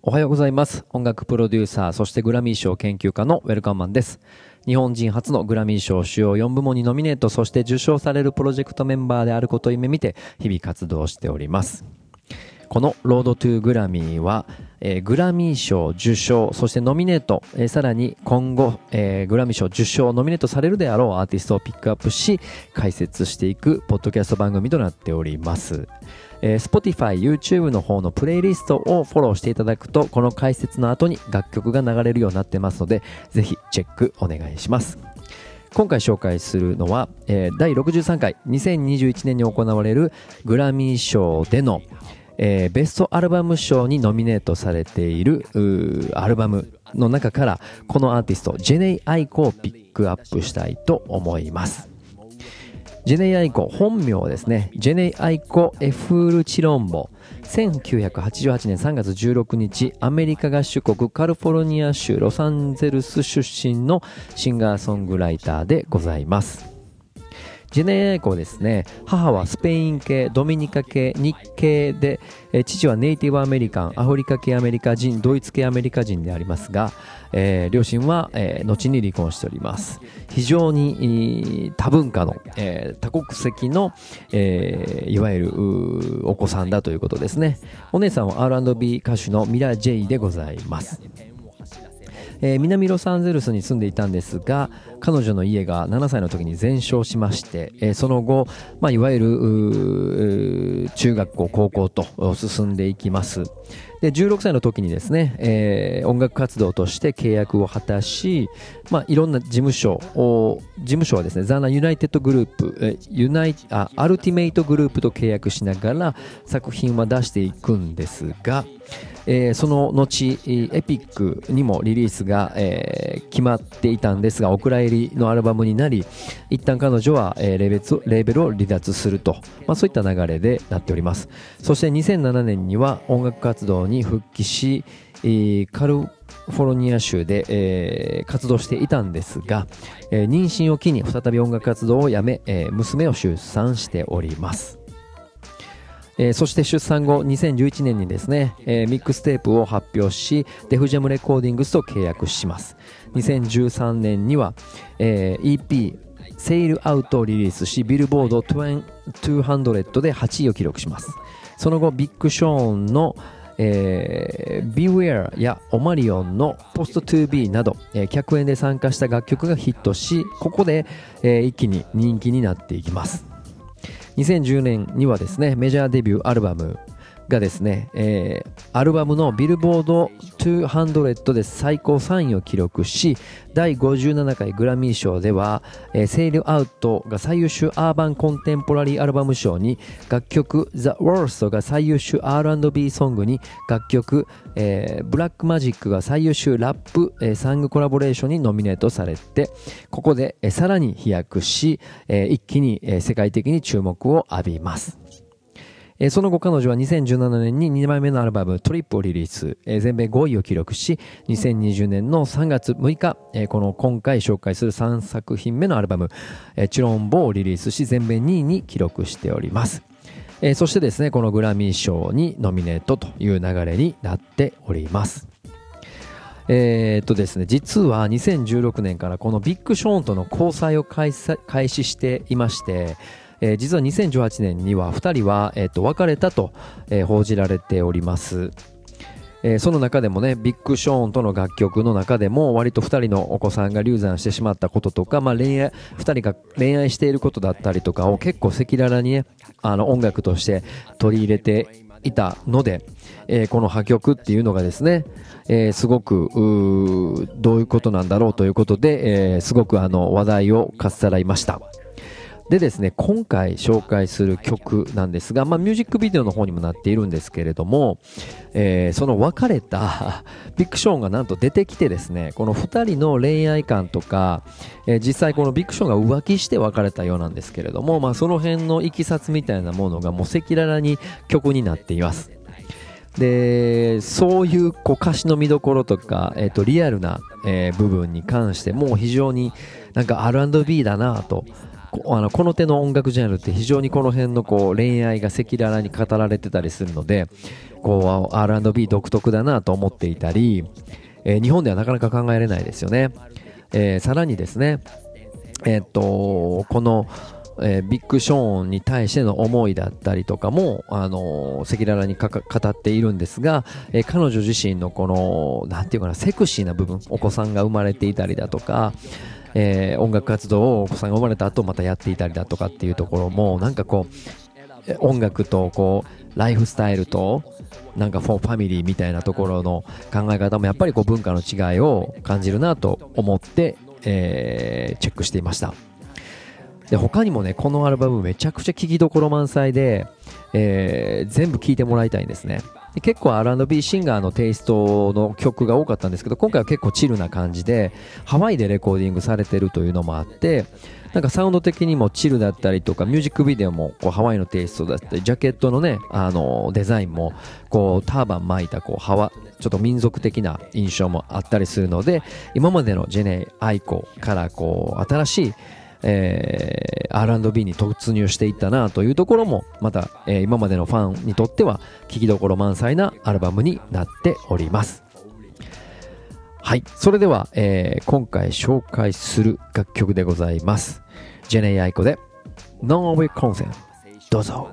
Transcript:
おはようございます。音楽プロデューサーそしてグラミー賞研究家のウェルカンマンです。日本人初のグラミー賞主要4部門にノミネートそして受賞されるプロジェクトメンバーであることを夢見て日々活動しております。このロードトゥーグラミーは、えー、グラミー賞受賞、そしてノミネート、えー、さらに今後、えー、グラミー賞受賞、ノミネートされるであろうアーティストをピックアップし、解説していくポッドキャスト番組となっております。えー、Spotify、YouTube の方のプレイリストをフォローしていただくと、この解説の後に楽曲が流れるようになってますので、ぜひチェックお願いします。今回紹介するのは、えー、第63回2021年に行われるグラミー賞でのえー、ベストアルバム賞にノミネートされているアルバムの中からこのアーティストジェネイ・アイコをピックアップしたいと思います。ジェネイ・アイコ本名ですね。ジェネイ・アイコ・エフール・チロンボ1988年3月16日アメリカ合衆国カリフォルニア州ロサンゼルス出身のシンガーソングライターでございます。ジェネイ・アイコですね。母はスペイン系ドミニカ系日系で、え父はネイティブアメリカンアフリカ系アメリカ人ドイツ系アメリカ人でありますが、えー、両親は、えー、後に離婚しております。非常に多文化の、えー、多国籍の、えいわゆるお子さんだということですね。お姉さんは R&B 歌手のミラ・ジェイでございます。えー、南ロサンゼルスに住んでいたんですが彼女の家が7歳の時に全焼しまして、えー、その後、まあ、いわゆる中学校高校と進んでいきます。で16歳の時にですね、えー、音楽活動として契約を果たし、まあ、いろんな事務所を事務所はですねザーナユナイテッドグループ、ユナイあアルティメイトグループと契約しながら作品は出していくんですが、えー、その後エピックにもリリースが、えー、決まっていたんですがお蔵入りのアルバムになり一旦彼女は、えー、レベルレーベルを離脱すると、まあ、そういった流れでなっております。そして2007年には音楽活動に復帰し、えー、カルフォルニア州で、えー、活動していたんですが、えー、妊娠を機に再び音楽活動をやめ、えー、娘を出産しております。えー、そして出産後2011年にですね、えー、ミックステープを発表しデフジャムレコーディングスと契約します。2013年には、えー、EP セールアウトをリリースしビルボード200で8位を記録します。その後ビッグショーンのえー、Beware やオマリオンの Post2B など、えー、客演で参加した楽曲がヒットしここで、えー、一気に人気になっていきます。2010年にはですねメジャーデビューアルバムがですね、えー、アルバムのビルボード200で最高3位を記録し第57回グラミー賞では、えー、セールアウトが最優秀アーバンコンテンポラリーアルバム賞に楽曲 The Worst が最優秀 R&B ソングに楽曲、えー、ブラックマジックが最優秀ラップ、えー、サングコラボレーションにノミネートされてここで、えー、さらに飛躍し、えー、一気に、えー、世界的に注目を浴びます。え、その後彼女は2017年に2枚目のアルバムトリップをリリース、え、全米5位を記録し2020年の3月6日、え、この今回紹介する3作品目のアルバム、えー、チロンボをリリースし全米2位に記録しております。え、そしてですねこのグラミー賞にノミネートという流れになっております。えー、っとですね実は2016年からこのビッグショーンとの交際を開始していましてえー、実は2018年には2人は、えー、と別れたと、えー、報じられております。えー、その中でもね、ビッグショーンとの楽曲の中でも、割と2人のお子さんが流産してしまったこととか、まあ、恋愛、2人が恋愛していることだったりとかを結構赤裸々にね、あの音楽として取り入れていたので、えー、この破局っていうのがですね、えー、すごくどういうことなんだろうということで、え、すごくあの話題をかっさらいました。でですね、今回紹介する曲なんですが、まあ、ミュージックビデオの方にもなっているんですけれども、えー、その別れた ビッグションがなんと出てきてですね、この2人の恋愛観とか、えー、実際このビッグションが浮気して別れたようなんですけれども、まあ、その辺のいきさつみたいなものがもう赤裸々に曲になっています。でそういうこう歌詞の見どころとか、えー、とリアルな、えー、部分に関してもう非常になんか R&B だなとあのこの手の音楽ジャンルって非常にこの辺のこう恋愛が赤裸々に語られてたりするのでこう R&B 独特だなと思っていたり、えー、日本ではなかなか考えられないですよね、えー、さらにですねえー、っとこのえー、ビッグショーンに対しての思いだったりとかも、赤裸々に語っているんですが、えー、彼女自身のこの、なんていうかな、セクシーな部分、お子さんが生まれていたりだとか、えー、音楽活動をお子さんが生まれた後またやっていたりだとかっていうところも、なんかこう、音楽とこう、ライフスタイルと、なんか for family みたいなところの考え方もやっぱりこう文化の違いを感じるなと思って、えー、チェックしていました。で他にもねこのアルバムめちゃくちゃ聴きどころ満載で、えー、全部聴いてもらいたいんですね結構 R&B シンガーのテイストの曲が多かったんですけど今回は結構チルな感じでハワイでレコーディングされてるというのもあってなんかサウンド的にもチルだったりとかミュージックビデオもこうハワイのテイストだったりジャケットのねあのデザインもこうターバン巻いたこうハワちょっと民族的な印象もあったりするので今までのジェネ・アイコからこう新しいえー、R&B に突入していったなというところもまた、えー、今までのファンにとっては聴きどころ満載なアルバムになっております。はい。それでは、えー、今回紹介する楽曲でございます。ジェネイ・アイコで Non We Consent どうぞ。